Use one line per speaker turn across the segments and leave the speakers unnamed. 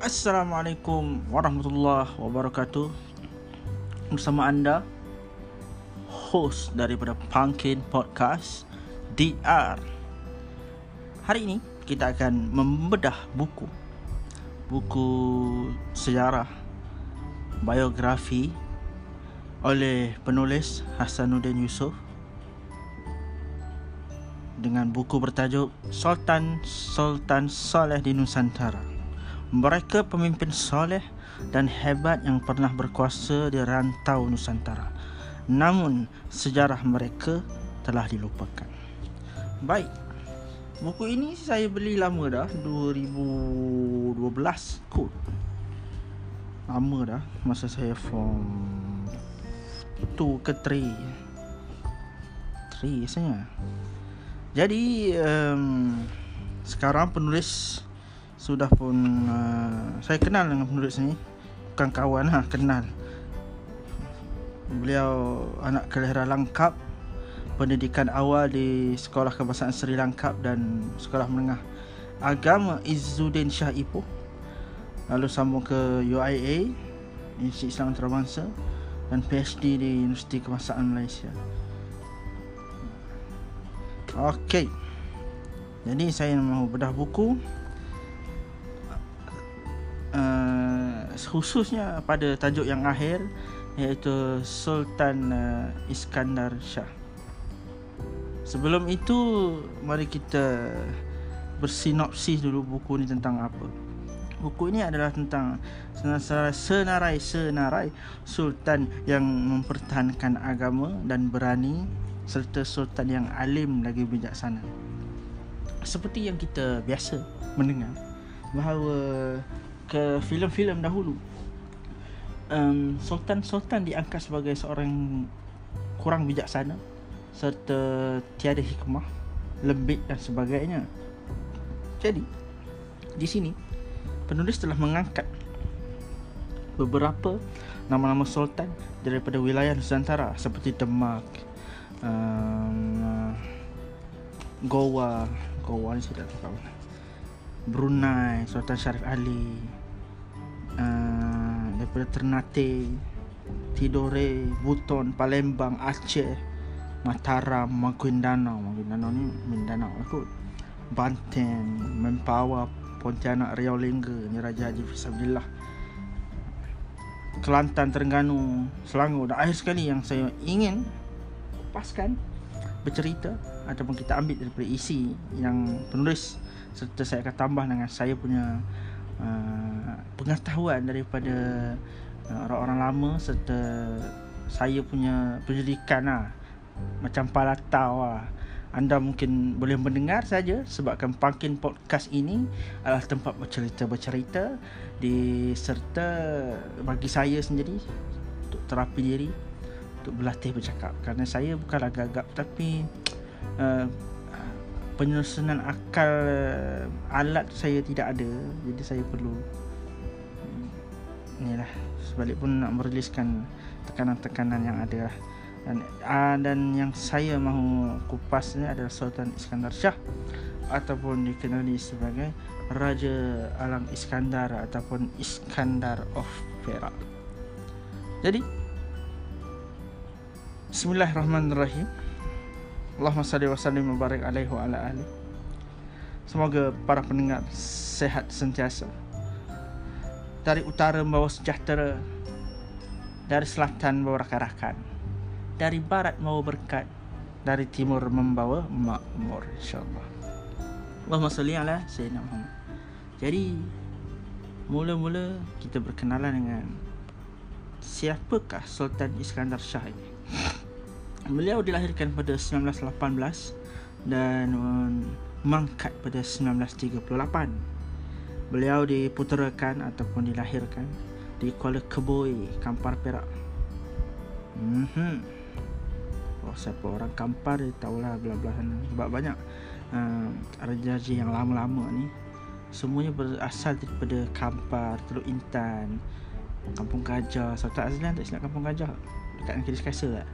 Assalamualaikum warahmatullahi wabarakatuh. Bersama anda Host daripada Pumpkin Podcast DR Hari ini kita akan membedah buku. Buku sejarah Biografi Oleh penulis Hasanuddin Yusof dengan buku bertajuk Sultan Sultan Soleh di Nusantara. Mereka pemimpin soleh dan hebat yang pernah berkuasa di rantau Nusantara. Namun sejarah mereka telah dilupakan. Baik. Buku ini saya beli lama dah 2012 kot. Lama dah masa saya form 2 ke 3. 3 rasanya. Jadi um, sekarang penulis sudah pun uh, saya kenal dengan penulis ni bukan kawan lah kenal. Beliau anak kelahiran Langkap pendidikan awal di sekolah kebangsaan Sri Langkap dan sekolah menengah agama Izzuddin Shah Ipoh. Lalu sambung ke UIA Institut Islam Antarabangsa dan PhD di Universiti Kebangsaan Malaysia. Okey. Jadi saya mahu bedah buku khususnya pada tajuk yang akhir iaitu Sultan uh, Iskandar Shah. Sebelum itu mari kita bersinopsis dulu buku ni tentang apa. Buku ini adalah tentang senarai-senarai sultan yang mempertahankan agama dan berani serta sultan yang alim lagi bijaksana. Seperti yang kita biasa mendengar bahawa ke filem-filem dahulu. Um, sultan-sultan diangkat sebagai seorang kurang bijaksana serta tiada hikmah, lembik dan sebagainya. Jadi, di sini penulis telah mengangkat beberapa nama-nama sultan daripada wilayah Nusantara seperti Demak, um, Goa Goa ni saya tak tahu. Brunei Sultan Syarif Ali uh, daripada Ternate Tidore Buton Palembang Aceh Mataram Maguindanao Maguindanao ni Mindanao aku Banten Mempawa Pontianak Riau Lingga ni Raja Haji Fisabilillah Kelantan Terengganu Selangor. Dan akhir sekali yang saya ingin lepaskan bercerita ataupun kita ambil daripada isi yang penulis serta saya akan tambah dengan saya punya uh, pengetahuan daripada uh, orang-orang lama serta saya punya penyelidikan lah. Macam palatau lah. Anda mungkin boleh mendengar saja sebabkan Pumpkin Podcast ini adalah tempat bercerita-bercerita di serta bagi saya sendiri untuk terapi diri untuk berlatih bercakap. Kerana saya bukanlah gagap tapi uh, penyusunan akal uh, alat saya tidak ada jadi saya perlu uh, inilah sebalik pun nak meriliskan tekanan-tekanan yang ada lah. dan uh, dan yang saya mahu kupas ni adalah Sultan Iskandar Shah ataupun dikenali sebagai Raja Alang Iskandar ataupun Iskandar of Perak. Jadi Bismillahirrahmanirrahim. Allahumma salli wa sallim wa barik alaihi wa ala ali. Semoga para pendengar sehat sentiasa. Dari utara membawa sejahtera. Dari selatan membawa rakan-rakan. Dari barat membawa berkat. Dari timur membawa makmur insyaAllah. Allahumma salli ala Sayyidina Muhammad. Jadi, mula-mula kita berkenalan dengan siapakah Sultan Iskandar Shah ini? Beliau dilahirkan pada 1918 dan mangkat pada 1938. Beliau diputerakan ataupun dilahirkan di Kuala Keboi, Kampar Perak. Mhm. Oh, siapa orang Kampar dia tahulah belah-belah sana. Sebab banyak uh, raja-raja yang lama-lama ni semuanya berasal daripada Kampar, Teluk Intan, Kampung Gajah. Sultan Azlan tak silap Kampung Gajah. Dekat Negeri Kaisar tak?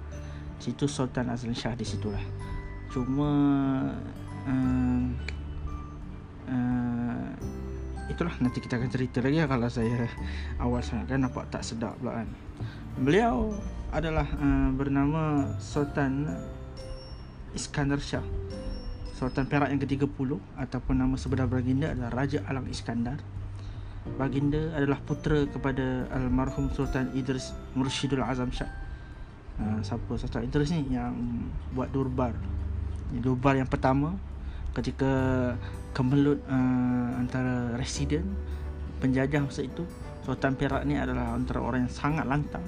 Situ Sultan Azlan Shah di situlah. Cuma uh, uh, itulah. Nanti kita akan cerita lagi ya kalau saya awal sangat kan nampak tak sedap pula kan. Beliau adalah uh, bernama Sultan Iskandar Shah. Sultan Perak yang ke-30 ataupun nama sebenar baginda adalah Raja Alang Iskandar. Baginda adalah putera kepada almarhum Sultan Idris Murshidul Azam Shah uh, siapa Sultan Idris ni yang buat durbar durbar yang pertama ketika kemelut uh, antara residen penjajah masa itu Sultan Perak ni adalah antara orang yang sangat lantang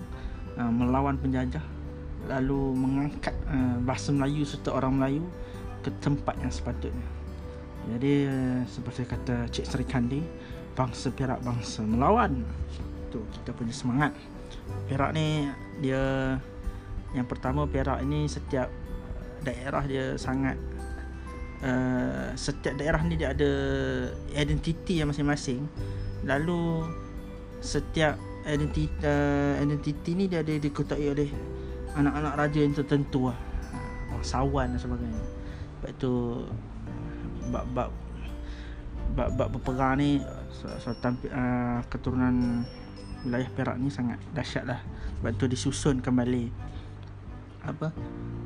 uh, melawan penjajah lalu mengangkat uh, bahasa Melayu serta orang Melayu ke tempat yang sepatutnya. Jadi uh, seperti kata Cik Sri Kandi bangsa Perak bangsa melawan. Tu kita punya semangat. Perak ni dia yang pertama Perak ini setiap daerah dia sangat uh, setiap daerah ni dia ada identiti yang masing-masing. Lalu setiap identiti uh, identiti ni dia ada dikutai oleh anak-anak raja yang tertentu lah. Bangsawan dan sebagainya. Sebab tu bab-bab bab-bab berperang ni sultan uh, keturunan wilayah Perak ni sangat dahsyat lah. Sebab tu disusun kembali apa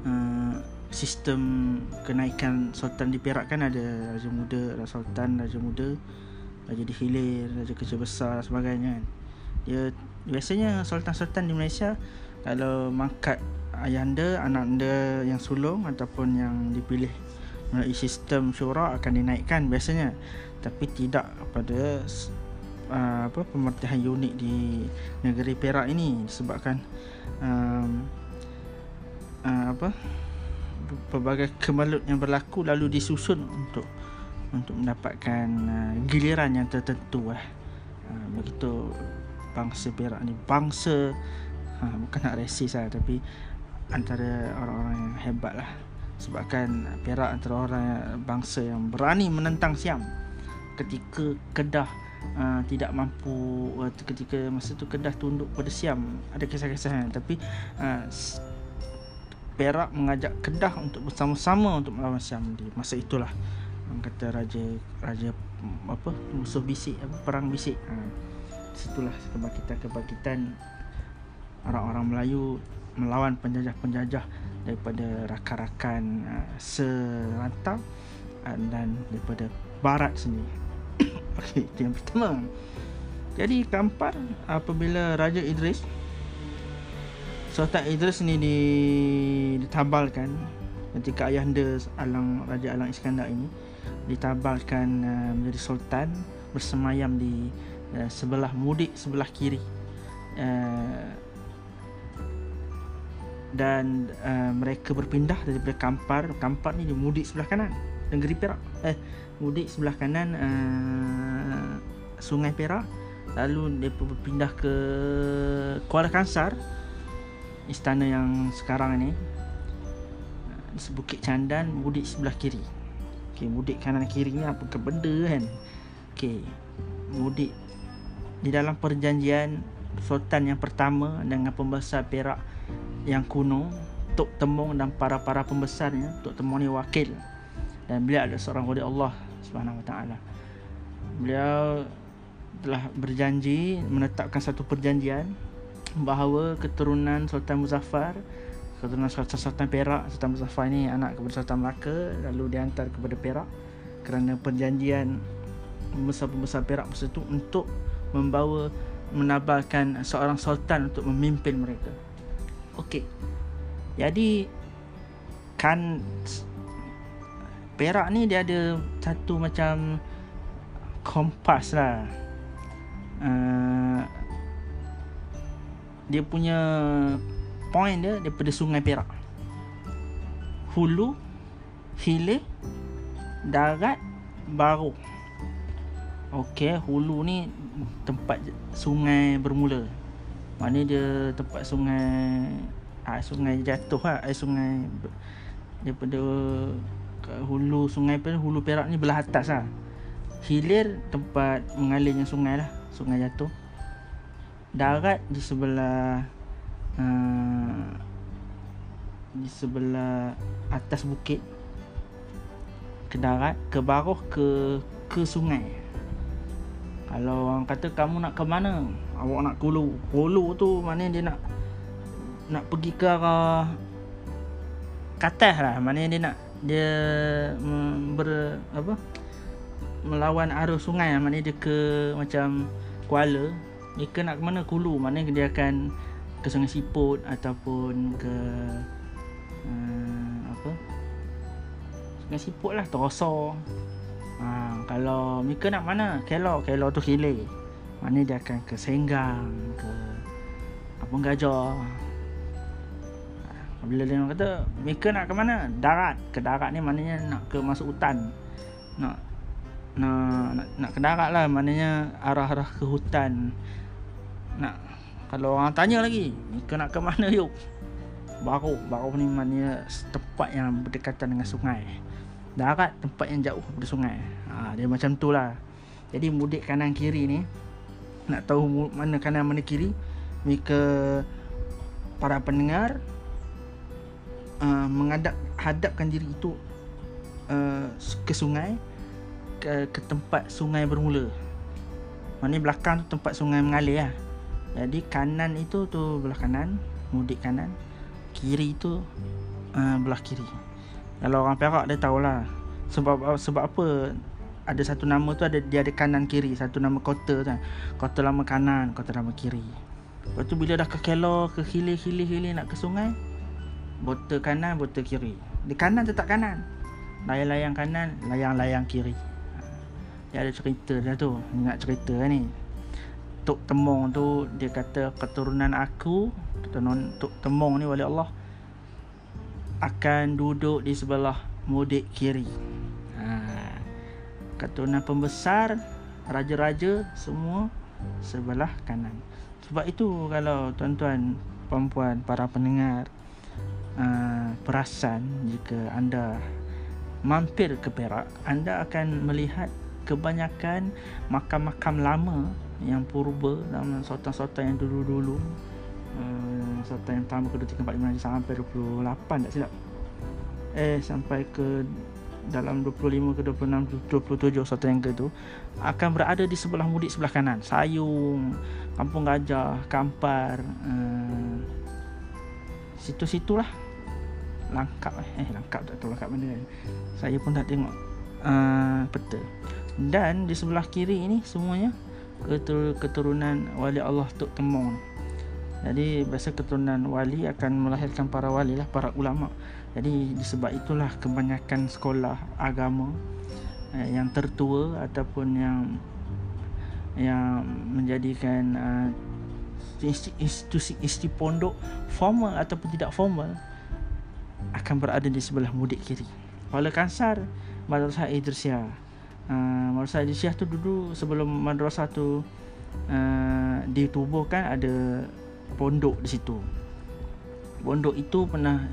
uh, sistem kenaikan sultan di Perak kan ada raja muda, raja sultan, raja muda, raja di hilir, raja kecil besar sebagainya kan. Dia biasanya sultan-sultan di Malaysia kalau mangkat ayahanda, anak anda yang sulung ataupun yang dipilih melalui sistem syura akan dinaikkan biasanya. Tapi tidak pada uh, apa pemerintah unik di negeri Perak ini disebabkan um, uh, apa? Pelbagai kemelut yang berlaku lalu disusun untuk untuk mendapatkan uh, giliran yang tertentu eh. Uh, begitu bangsa Perak ni. Bangsa uh, bukan nak resis lah tapi antara orang-orang yang hebat lah. Sebabkan Perak antara orang bangsa yang berani menentang Siam. Ketika Kedah uh, tidak mampu uh, ketika masa tu Kedah tunduk pada Siam ada kisah-kisah tapi uh, Perak mengajak Kedah untuk bersama-sama untuk melawan Siam di masa itulah orang kata raja raja apa musuh bisik apa perang bisik ha. situlah kebangkitan-kebangkitan orang-orang Melayu melawan penjajah-penjajah daripada rakan-rakan uh, serantau uh, dan daripada barat sendiri. Okey, itu yang pertama. Jadi kampar apabila Raja Idris Sultan Idris ni ditabalkan ketika ayahanda Alang Raja Alang Iskandar ini ditabalkan uh, menjadi sultan bersemayam di uh, sebelah mudik sebelah kiri. Uh, dan uh, mereka berpindah daripada Kampar. Kampar ni di mudik sebelah kanan negeri Perak. Eh mudik sebelah kanan uh, Sungai Perak. Lalu mereka berpindah ke Kuala Kansar istana yang sekarang ni di Bukit Candan mudik sebelah kiri. Okey mudik kanan kiri ni apa ke benda kan? Okey mudik di dalam perjanjian sultan yang pertama dengan pembesar Perak yang kuno Tok Temung dan para-para pembesarnya Tok Temung ni wakil. Dan beliau adalah seorang wali Allah Subhanahu Wa Taala. Beliau telah berjanji menetapkan satu perjanjian bahawa keturunan Sultan Muzaffar keturunan Sultan, Sultan Perak Sultan Muzaffar ini anak kepada Sultan Melaka lalu dihantar kepada Perak kerana perjanjian pembesar-pembesar Perak masa itu untuk membawa menabalkan seorang sultan untuk memimpin mereka. Okey. Jadi kan Perak ni dia ada satu macam kompas lah. Uh, dia punya point dia daripada sungai Perak hulu hilir darat baru Okey, hulu ni tempat sungai bermula. Mana dia tempat sungai ah sungai jatuh lah, eh, sungai daripada hulu sungai pun hulu Perak ni belah atas lah. Hilir tempat mengalirnya sungai lah, sungai jatuh darat di sebelah uh, di sebelah atas bukit ke darat ke baruh ke ke sungai Kalau orang kata kamu nak ke mana? Awak nak kulu. Kulu tu mana dia nak nak pergi ke arah katas lah. Mana dia nak dia ber apa? melawan arus sungai mana dia ke macam Kuala mereka nak ke mana? Kulu. Mana dia akan ke Sungai Siput ataupun ke uh, apa? Sungai Siput lah Terosor ha, kalau mereka nak mana? Kelor. Kelor tu Kile mana dia akan ke Senggang ke apa Gajah ha, bila dia kata mereka nak ke mana? Darat. Ke darat ni maknanya nak ke masuk hutan. Nak nak nak, nak ke darat lah. Maknanya arah-arah ke hutan nak kalau orang tanya lagi kau nak ke mana yuk baru baru ni maknanya tempat yang berdekatan dengan sungai darat tempat yang jauh dari sungai ha, dia macam tu lah jadi mudik kanan kiri ni nak tahu mana kanan mana kiri mereka para pendengar uh, menghadap hadapkan diri itu uh, ke sungai ke, ke tempat sungai bermula. Mana belakang tu tempat sungai mengalir lah. Jadi kanan itu tu belah kanan, mudik kanan. Kiri tu uh, belah kiri. Kalau orang Perak dia tahulah sebab sebab apa ada satu nama tu ada dia ada kanan kiri, satu nama kota tu. Kota lama kanan, kota lama kiri. Lepas tu bila dah ke Kelor, ke hilir-hilir-hilir nak ke sungai, botol kanan, botol kiri. Di kanan tetap kanan. Layang-layang kanan, layang-layang kiri. Dia ada cerita dia tu Ingat cerita ni Tok Temong tu Dia kata keturunan aku Tok Temong ni wali Allah Akan duduk di sebelah Mudik kiri ha. Keturunan pembesar Raja-raja Semua Sebelah kanan Sebab itu kalau tuan-tuan Perempuan Para pendengar uh, Perasan Jika anda Mampir ke Perak Anda akan melihat kebanyakan makam-makam lama yang purba dalam sultan-sultan yang dulu-dulu. Uh, sultan yang pertama kedua tiga empat lima sampai 28 tak silap? Eh sampai ke dalam 25 ke 26 27 sultan yang tu akan berada di sebelah mudik sebelah kanan. Sayung Kampung Gajah Kampar uh, situ-situlah langkap eh langkap tak tahu langkap mana saya pun tak tengok. Uh, peta. Dan di sebelah kiri ini semuanya keturunan wali Allah Tok Temong. Jadi biasa keturunan wali akan melahirkan para wali lah para ulama. Jadi disebab itulah kebanyakan sekolah agama eh, yang tertua ataupun yang yang menjadikan uh, institusi institusi pondok formal ataupun tidak formal akan berada di sebelah mudik kiri. Kuala Kansar Madrasah Idrisiah uh, Madrasah Idrisiah tu dulu sebelum madrasah tu uh, ditubuhkan ada pondok di situ. Pondok itu pernah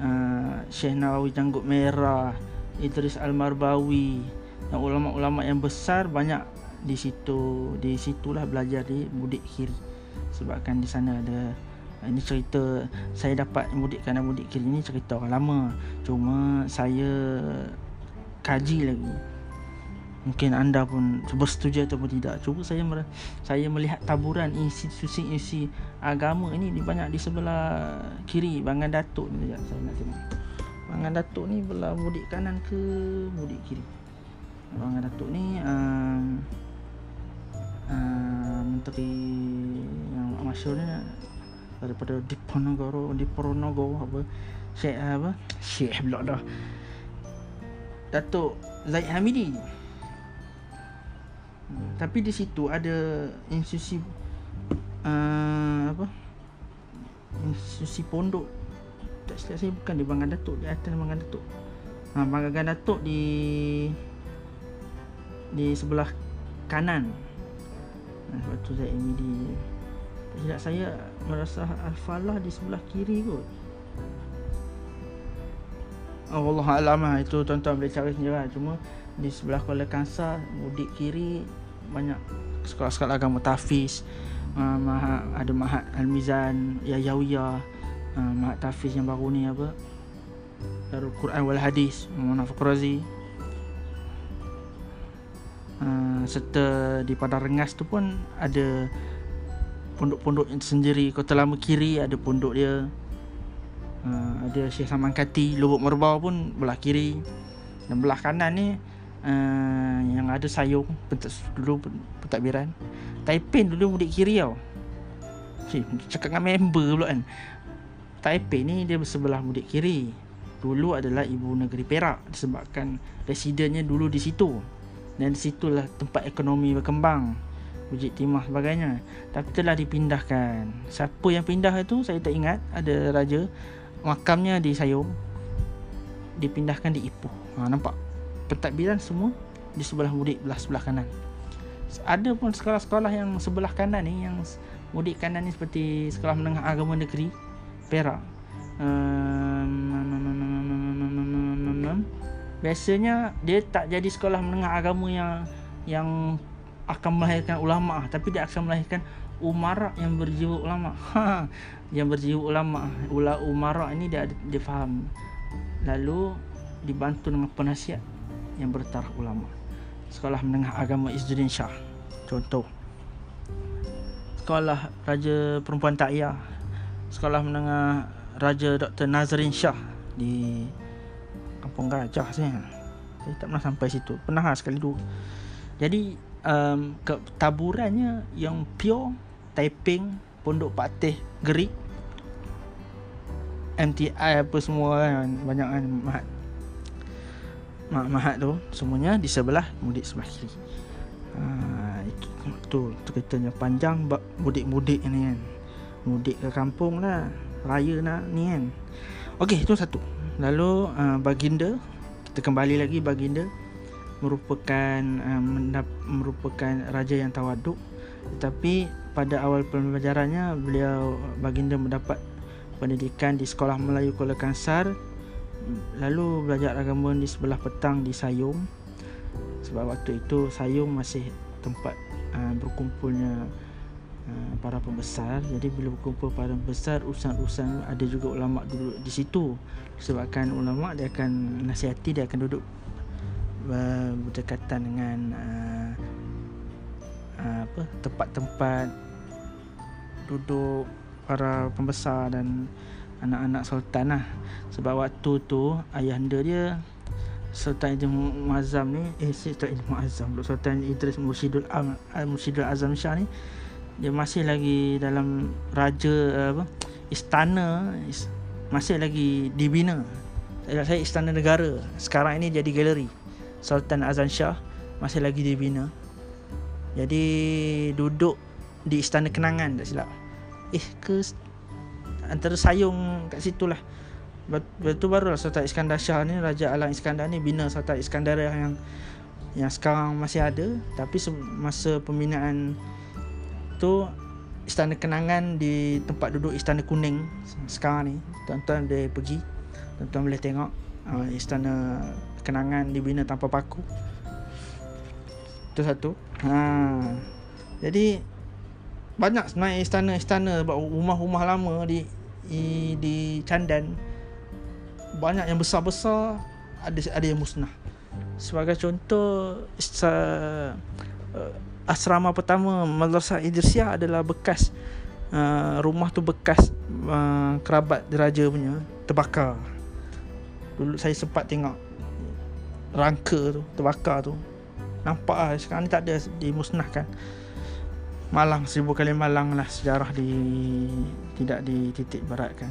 uh, Syekh Nawawi Janggut Merah, Idris Al-Marbawi dan ulama-ulama yang besar banyak di situ. Di situlah belajar di Mudik Kiri. Sebabkan di sana ada ini cerita saya dapat mudik kerana mudik kiri ni cerita orang lama. Cuma saya kaji lagi mungkin anda pun bersetuju ataupun tidak. Cuba saya saya melihat taburan institusi-institusi agama ini banyak di sebelah kiri Bangan Datuk ni saya nak tengok. Bangan Datuk ni belah mudik kanan ke mudik kiri? Bangan Datuk ni um, uh, menteri yang masyur ni daripada Diponegoro Diponegoro apa Syekh apa? Syekh pula dah. Datuk Zaid Hamidi hmm. tapi di situ ada institusi uh, apa? Institusi pondok. Tak silap saya bukan di Bangan Datuk di atas Bangan Datuk. Ha, Bangan Datuk di di sebelah kanan. Ha, sebab tu Zaid Hamidi tak silap saya merasa Al-Falah di sebelah kiri kot. Allah Alam lah Itu tuan-tuan boleh cari sendiri lah. Cuma di sebelah Kuala Kansa Mudik kiri Banyak sekolah-sekolah agama Tafiz uh, Mahat, Ada Mahat Al-Mizan Yayawiyah uh, Mahat Tafiz yang baru ni apa? Darul Quran wal Hadis Muhammad Fakrazi uh, serta di Padang Rengas tu pun ada pondok-pondok sendiri Kota Lama Kiri ada pondok dia. Uh, ada Syekh Saman Kati Lubuk Merbau pun belah kiri. Dan belah kanan ni uh, yang ada sayung dulu pentadbiran. Taipei dulu mudik kiri tau. Cik, cakap dengan member pula kan. Taipei ni dia sebelah mudik kiri. Dulu adalah ibu negeri Perak Disebabkan residennya dulu di situ. Dan situlah tempat ekonomi berkembang Bujit timah sebagainya. Tapi telah dipindahkan. Siapa yang pindah itu saya tak ingat Ada raja. Makamnya di Sayung Dipindahkan di Ipoh. Ha, Nampak Pentadbiran semua Di sebelah mudik belah sebelah kanan Ada pun sekolah-sekolah yang sebelah kanan ni Yang mudik kanan ni seperti Sekolah Menengah Agama Negeri Perak Biasanya dia tak jadi sekolah menengah agama yang yang akan melahirkan ulama tapi dia akan melahirkan umara yang berjiwa ulama. Ha, yang berjiwa ulama. Ula umara ini dia dia faham. Lalu dibantu dengan penasihat yang bertaraf ulama. Sekolah menengah agama Izzuddin Shah. Contoh. Sekolah Raja Perempuan Ta'iyah. Sekolah menengah Raja Dr. Nazrin Shah di Kampung Gajah saya. Saya tak pernah sampai situ. Pernah lah sekali dulu. Jadi um, ke taburannya yang pure Taiping, Pondok Patih, Gerik MTI apa semua kan banyak kan. Mak mahat tu semuanya di sebelah mudik sebelah kiri. Ha, itu tu ceritanya panjang bab mudik-mudik ni kan. Mudik ke kampung lah raya nak ni kan. Okey, itu satu. Lalu uh, baginda kita kembali lagi baginda merupakan uh, merupakan raja yang tawaduk tetapi pada awal pembelajarannya beliau baginda mendapat pendidikan di Sekolah Melayu Kuala Kansar lalu belajar agama di sebelah petang di Sayung. Sebab waktu itu Sayung masih tempat uh, berkumpulnya Ah, para pembesar. Jadi bila berkumpul para pembesar urusan-urusan ada juga ulama duduk di situ. Sebabkan ulama dia akan nasihati dia akan duduk uh, berdekatan dengan uh, uh, apa tempat-tempat duduk para pembesar dan anak-anak sultan lah. Sebab waktu tu ayahanda dia Sultan Idris Muazzam ni eh Sultan Idris Muazzam Sultan Idris Mursyidul, Mursyidul Azam Shah ni dia masih lagi dalam raja apa istana masih lagi dibina. Saya istana negara. Sekarang ini jadi galeri. Sultan Azan Shah masih lagi dibina. Jadi duduk di istana kenangan tak silap. Eh ke antara sayung kat situ lah Betul baru lah Sultan Iskandar Shah ni Raja Alang Iskandar ni bina Sultan Iskandar yang yang sekarang masih ada. Tapi masa pembinaan tu istana kenangan di tempat duduk istana kuning sekarang ni. Tuan-tuan boleh pergi tuan-tuan boleh tengok uh, istana kenangan dibina tanpa paku. Itu satu. Ha. jadi banyak sebenarnya istana-istana rumah-rumah lama di di, di Candan banyak yang besar-besar ada ada yang musnah sebagai contoh uh, asrama pertama Madrasah Idrisiah adalah bekas uh, rumah tu bekas uh, kerabat diraja punya terbakar. Dulu saya sempat tengok rangka tu terbakar tu. Nampak lah sekarang ni tak ada dimusnahkan. Malang seribu kali malang lah sejarah di tidak dititik beratkan.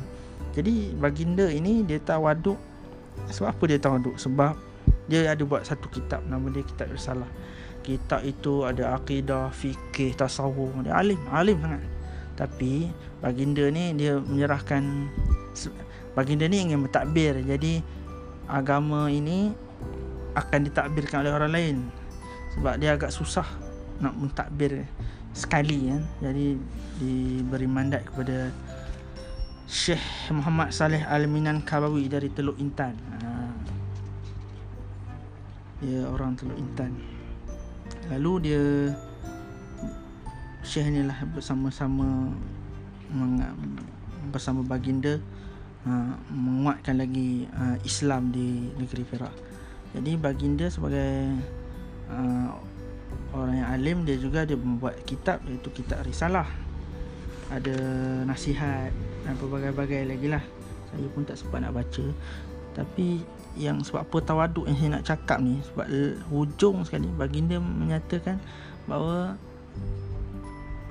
Jadi baginda ini dia tawaduk sebab apa dia tawaduk? Sebab dia ada buat satu kitab nama dia kitab Risalah kitab itu ada akidah, fikih, tasawuf. Dia alim, alim sangat. Tapi baginda ni dia menyerahkan baginda ni ingin mentadbir. Jadi agama ini akan ditakbirkan oleh orang lain. Sebab dia agak susah nak mentadbir sekali kan. Jadi diberi mandat kepada Syekh Muhammad Saleh Al-Minan Kabawi dari Teluk Intan. Ha. Dia orang Teluk Intan. Lalu dia Syekh ni lah bersama-sama bersama baginda uh, menguatkan lagi uh, Islam di negeri Perak. Jadi baginda sebagai uh, orang yang alim dia juga dia membuat kitab iaitu kitab risalah. Ada nasihat dan pelbagai-bagai lagi lah. Saya pun tak sempat nak baca. Tapi yang sebab apa tawaduk yang saya nak cakap ni sebab hujung sekali baginda menyatakan bahawa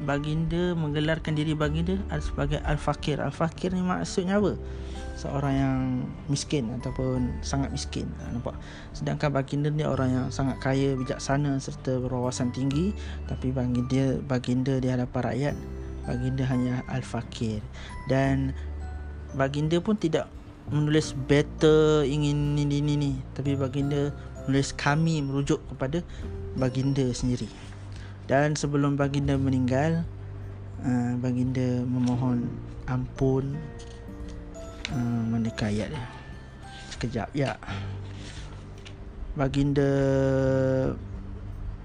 baginda menggelarkan diri baginda sebagai al-fakir. Al-fakir ni maksudnya apa? Seorang yang miskin ataupun sangat miskin. Ha, nampak? Sedangkan baginda ni orang yang sangat kaya bijaksana serta berwawasan tinggi. Tapi baginda baginda di hadapan rakyat baginda hanya al-fakir. Dan baginda pun tidak menulis better ingin ni ni ni, ni. tapi baginda menulis kami merujuk kepada baginda sendiri dan sebelum baginda meninggal uh, baginda memohon ampun uh, manakah ayat dia? Sekejap ya. Baginda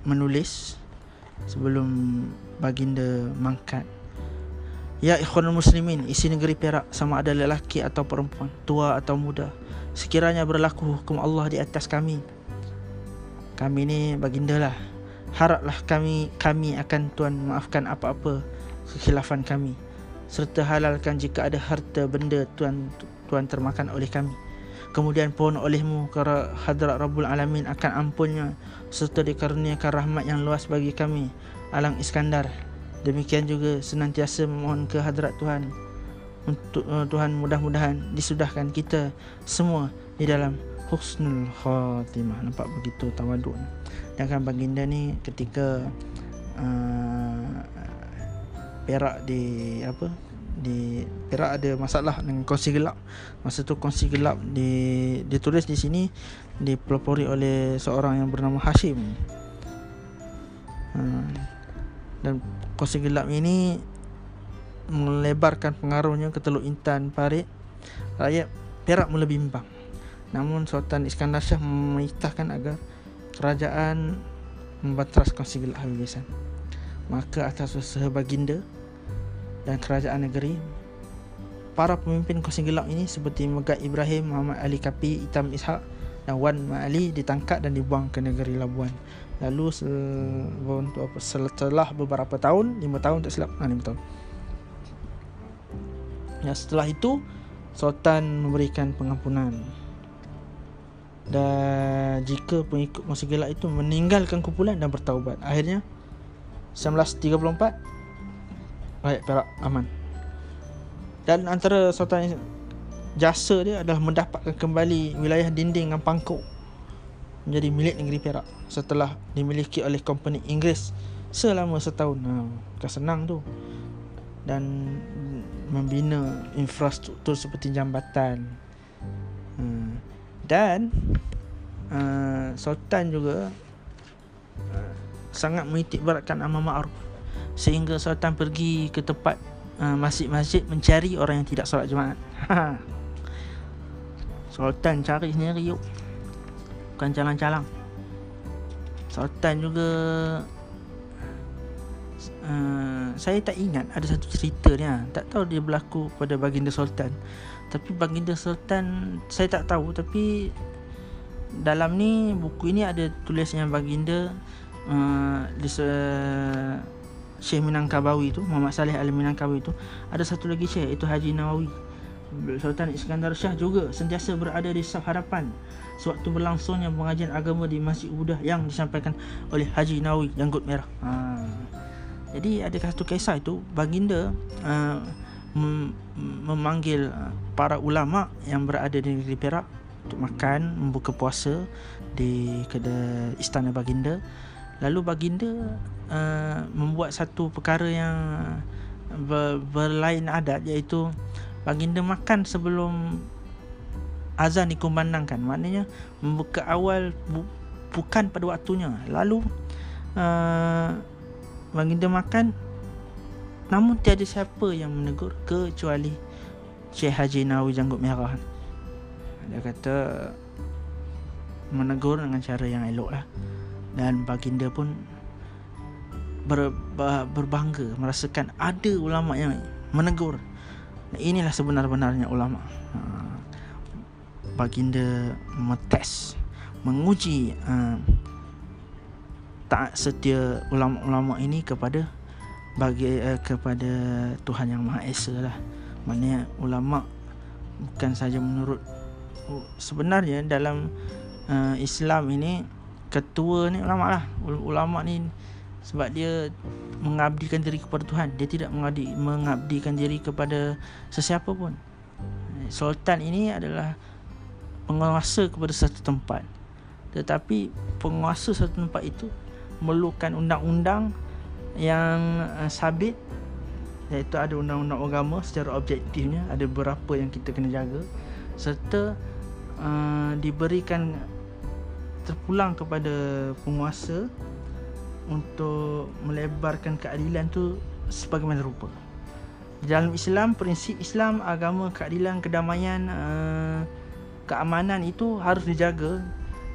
menulis sebelum baginda mangkat. Ya ikhwan muslimin isi negeri Perak sama ada lelaki atau perempuan tua atau muda sekiranya berlaku hukum Allah di atas kami. Kami ni baginda lah haraplah kami kami akan Tuhan maafkan apa-apa kekhilafan kami. Serta halalkan jika ada harta benda tuan tuan termakan oleh kami. Kemudian pun olehmu kerana hadrat Rabbul Alamin akan ampunnya serta dikaruniakan rahmat yang luas bagi kami Alang Iskandar. Demikian juga senantiasa memohon ke hadrat Tuhan untuk uh, Tuhan mudah-mudahan disudahkan kita semua di dalam husnul khatimah. Nampak begitu tawaduk dan kan baginda ni ketika uh, Perak di apa di Perak ada masalah dengan kongsi gelap. Masa tu kongsi gelap di ditulis di sini dipelopori oleh seorang yang bernama Hashim. Ha, dan kongsi gelap ini melebarkan pengaruhnya ke Teluk Intan Parit. Rakyat Perak mula bimbang. Namun Sultan Iskandar Shah memerintahkan agar kerajaan membatras kongsi gelap habisan maka atas usaha baginda dan kerajaan negeri para pemimpin kongsi gelap ini seperti Megat Ibrahim, Muhammad Ali Kapi, Itam Ishak dan Wan Ma'ali ditangkap dan dibuang ke negeri Labuan. Lalu setelah beberapa tahun 5 tahun tak silap ha, 5 tahun. Ya, setelah itu Sultan memberikan pengampunan dan jika pengikut kongsi gelap itu meninggalkan kumpulan dan bertaubat akhirnya 1934 Rakyat Perak aman Dan antara sultan jasa dia adalah mendapatkan kembali wilayah dinding dan pangkuk menjadi milik negeri Perak setelah dimiliki oleh company Inggeris selama setahun. Ha, bukan senang tu. Dan membina infrastruktur seperti jambatan. Dan uh, sultan juga sangat menitik beratkan amal ma'ruf sehingga sultan pergi ke tempat uh, masjid-masjid mencari orang yang tidak solat Jumaat. sultan cari sendiri yuk. Bukan calang-calang. Sultan juga uh, saya tak ingat ada satu cerita ni. Tak tahu dia berlaku pada baginda sultan. Tapi baginda sultan saya tak tahu tapi dalam ni buku ini ada tulisnya baginda uh, Syekh Minangkabawi tu Muhammad Saleh Al Minangkabawi tu ada satu lagi Syekh itu Haji Nawawi Sultan Iskandar Shah juga sentiasa berada di saf hadapan sewaktu berlangsungnya pengajian agama di Masjid Buddha yang disampaikan oleh Haji Nawawi janggut merah. Ha. Jadi ada satu kisah itu baginda uh, mem- memanggil para ulama yang berada di negeri Perak untuk makan membuka puasa di kedai istana baginda. Lalu baginda uh, membuat satu perkara yang ber, berlain adat iaitu baginda makan sebelum azan dikumandangkan maknanya membuka awal bu, bukan pada waktunya. Lalu uh, baginda makan namun tiada siapa yang menegur kecuali Syekh Haji Nawawi Janggut Merah. Dia kata menegur dengan cara yang elok lah dan baginda pun ber, ber, berbangga merasakan ada ulama yang menegur. Inilah sebenar-benarnya ulama. Ha. baginda metes menguji uh, taat setia ulama-ulama ini kepada bagi uh, kepada Tuhan yang Maha Esa lah. Maknanya ulama bukan saja menurut sebenarnya dalam uh, Islam ini ketua ni ulama lah. Ulama ni sebab dia mengabdikan diri kepada Tuhan. Dia tidak mengabdi, mengabdikan diri kepada sesiapa pun. Sultan ini adalah penguasa kepada satu tempat. Tetapi penguasa satu tempat itu memerlukan undang-undang yang uh, sabit iaitu ada undang-undang agama secara objektifnya ada beberapa yang kita kena jaga serta uh, diberikan terpulang kepada penguasa untuk melebarkan keadilan tu sebagaimana rupa. Dalam Islam prinsip Islam agama keadilan kedamaian uh, keamanan itu harus dijaga.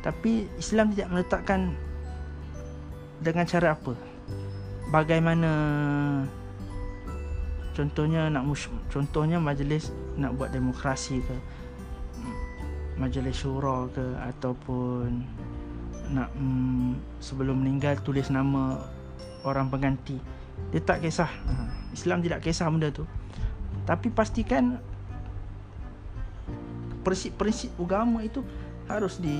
Tapi Islam tidak meletakkan dengan cara apa? Bagaimana contohnya nak mus- contohnya majlis nak buat demokrasi ke? Majlis syura ke? Ataupun nak mm, sebelum meninggal tulis nama orang pengganti. Dia tak kisah. Ha, Islam tidak kisah benda tu. Tapi pastikan prinsip-prinsip agama itu harus di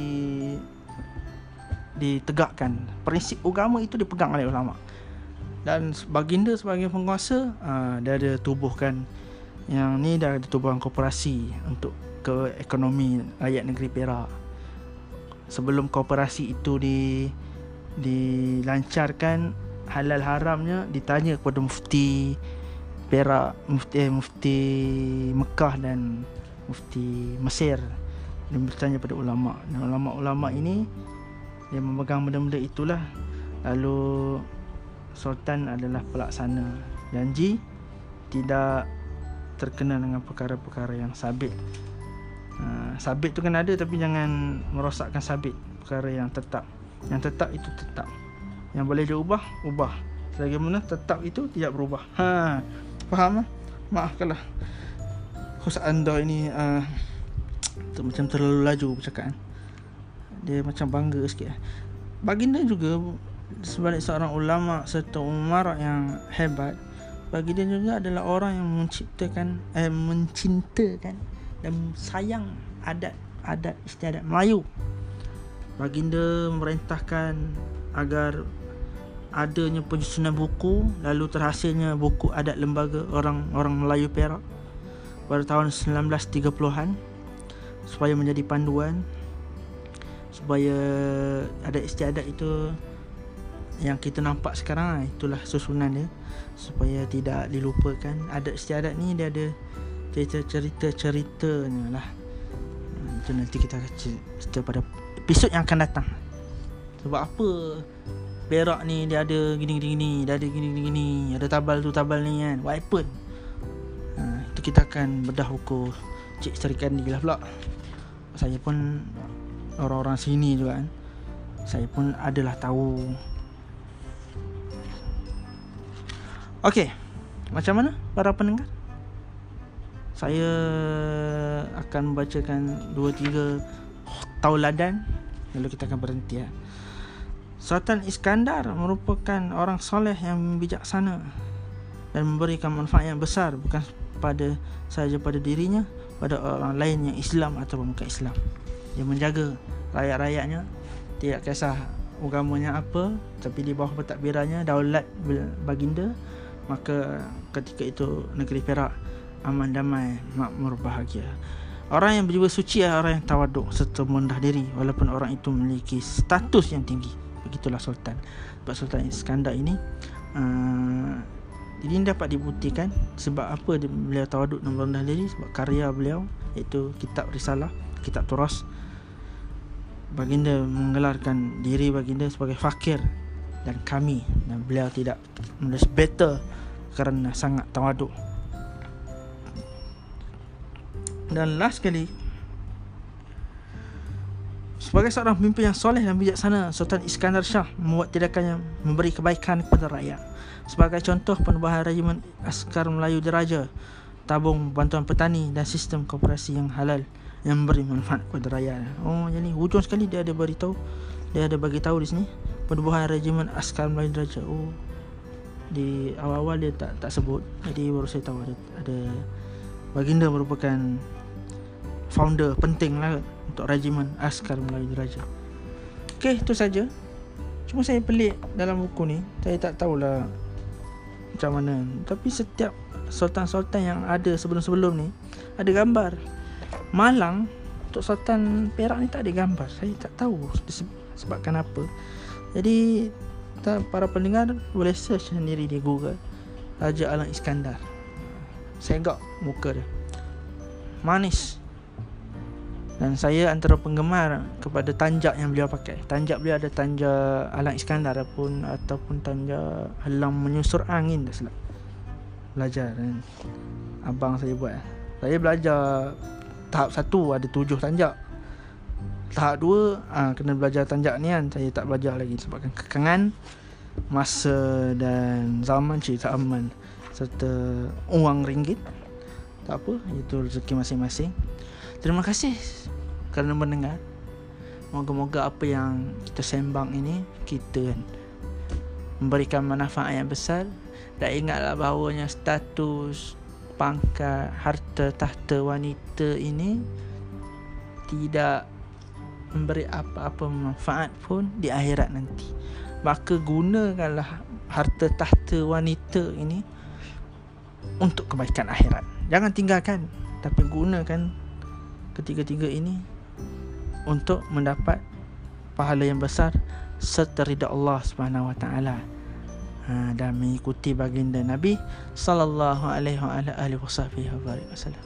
ditegakkan. Prinsip agama itu dipegang oleh ulama. Dan baginda sebagai penguasa uh, dia ada tubuhkan. Yang ni dah ada tubuhan korporasi untuk ke ekonomi rakyat negeri Perak. Sebelum korporasi itu di dilancarkan halal haramnya ditanya kepada mufti Perak mufti eh, mufti Mekah dan mufti Mesir. Dan bertanya pada ulama. Dan ulama-ulama ini dia memegang benda-benda itulah. Lalu sultan adalah pelaksana. Janji tidak terkena dengan perkara-perkara yang sabit. Uh, sabit tu kan ada tapi jangan merosakkan sabit. Perkara yang tetap. Yang tetap itu tetap. Yang boleh diubah ubah. Selagi mana tetap itu tidak berubah. Ha faham ah maaf kalau khusus anda ini uh, macam terlalu laju percakapan dia macam bangga sikit baginda juga sebagai seorang ulama serta umar yang hebat bagi dia juga adalah orang yang menciptakan eh mencintakan dan sayang adat adat istiadat Melayu. Baginda memerintahkan agar adanya penyusunan buku lalu terhasilnya buku adat lembaga orang orang Melayu Perak pada tahun 1930-an supaya menjadi panduan supaya ada istiadat itu yang kita nampak sekarang itulah susunan dia. Supaya tidak dilupakan. Adat istiadat ni dia ada cerita-cerita-ceritanya lah. Itu nanti kita akan cerita pada episod yang akan datang. Sebab apa? Berak ni dia ada gini-gini dia ada gini-gini ada tabal tu tabal ni kan. What happened? Ha, itu kita akan bedah buku Cik Serikan ni lah pula. Saya pun orang-orang sini juga kan saya pun adalah tahu Okey, macam mana para pendengar? Saya akan membacakan dua tiga tauladan lalu kita akan berhenti ya. Sultan Iskandar merupakan orang soleh yang bijaksana dan memberikan manfaat yang besar bukan pada saja pada dirinya, pada orang lain yang Islam atau bukan Islam dia menjaga rakyat-rakyatnya. Tidak kisah agamanya apa tapi di bawah pentadbirannya daulat baginda maka ketika itu negeri Perak aman damai makmur bahagia. Orang yang berjiwa suci adalah orang yang tawaduk serta merendah diri walaupun orang itu memiliki status yang tinggi. Begitulah sultan. Sebab sultan Iskandar ini uh, ini dapat dibuktikan sebab apa beliau tawaduk dan merendah diri sebab karya beliau iaitu kitab risalah kitab turas. Baginda menggelarkan diri baginda sebagai fakir dan kami dan beliau tidak menulis better kerana sangat tawaduk. Dan last sekali sebagai seorang pemimpin yang soleh dan bijaksana Sultan Iskandar Shah membuat tindakan yang memberi kebaikan kepada rakyat. Sebagai contoh penubuhan regimen askar Melayu diraja tabung bantuan petani dan sistem koperasi yang halal yang memberi manfaat kepada rakyat. Oh, jadi hujung sekali dia ada beritahu, dia ada bagi tahu di sini penubuhan regimen askar Melayu Diraja oh di awal-awal dia tak tak sebut. Jadi baru saya tahu ada ada baginda merupakan founder penting lah untuk regimen askar Melayu Diraja Okey, itu saja. Cuma saya pelik dalam buku ni, saya tak tahulah macam mana. Tapi setiap sultan-sultan yang ada sebelum-sebelum ni ada gambar. Malang untuk sultan Perak ni tak ada gambar. Saya tak tahu sebabkan apa. Jadi para pendengar boleh search sendiri di Google Raja Alang Iskandar. Segak muka dia. Manis dan saya antara penggemar kepada tanjak yang beliau pakai. Tanjak beliau ada tanjak Alang Iskandar pun ataupun tanjak Halang Menyusur Angin dah silap. Belajar dan abang saya buat. Saya belajar tahap satu ada tujuh tanjak. Tahap dua ha, kena belajar tanjak ni kan. Saya tak belajar lagi sebabkan kekangan masa dan zaman cerita aman serta uang ringgit. Tak apa, itu rezeki masing-masing. Terima kasih kerana mendengar. Moga-moga apa yang kita sembang ini kita kan memberikan manfaat yang besar dan ingatlah bahawanya status pangkat harta tahta wanita ini tidak memberi apa-apa manfaat pun di akhirat nanti. Maka gunakanlah harta tahta wanita ini untuk kebaikan akhirat. Jangan tinggalkan tapi gunakan ketiga-tiga ini untuk mendapat pahala yang besar serta ridha Allah Subhanahu wa taala ha, dan mengikuti baginda Nabi sallallahu alaihi wasallam.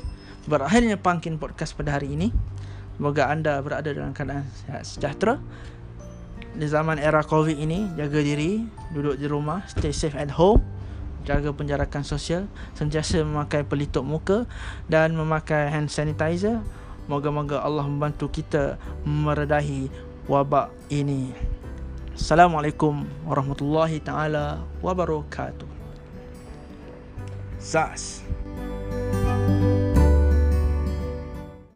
Berakhirnya pangkin podcast pada hari ini. Semoga anda berada dalam keadaan sihat sejahtera. Di zaman era Covid ini, jaga diri, duduk di rumah, stay safe at home, jaga penjarakan sosial, sentiasa memakai pelitup muka dan memakai hand sanitizer Moga-moga Allah membantu kita meredahi wabak ini. Assalamualaikum warahmatullahi taala wabarakatuh. Zas.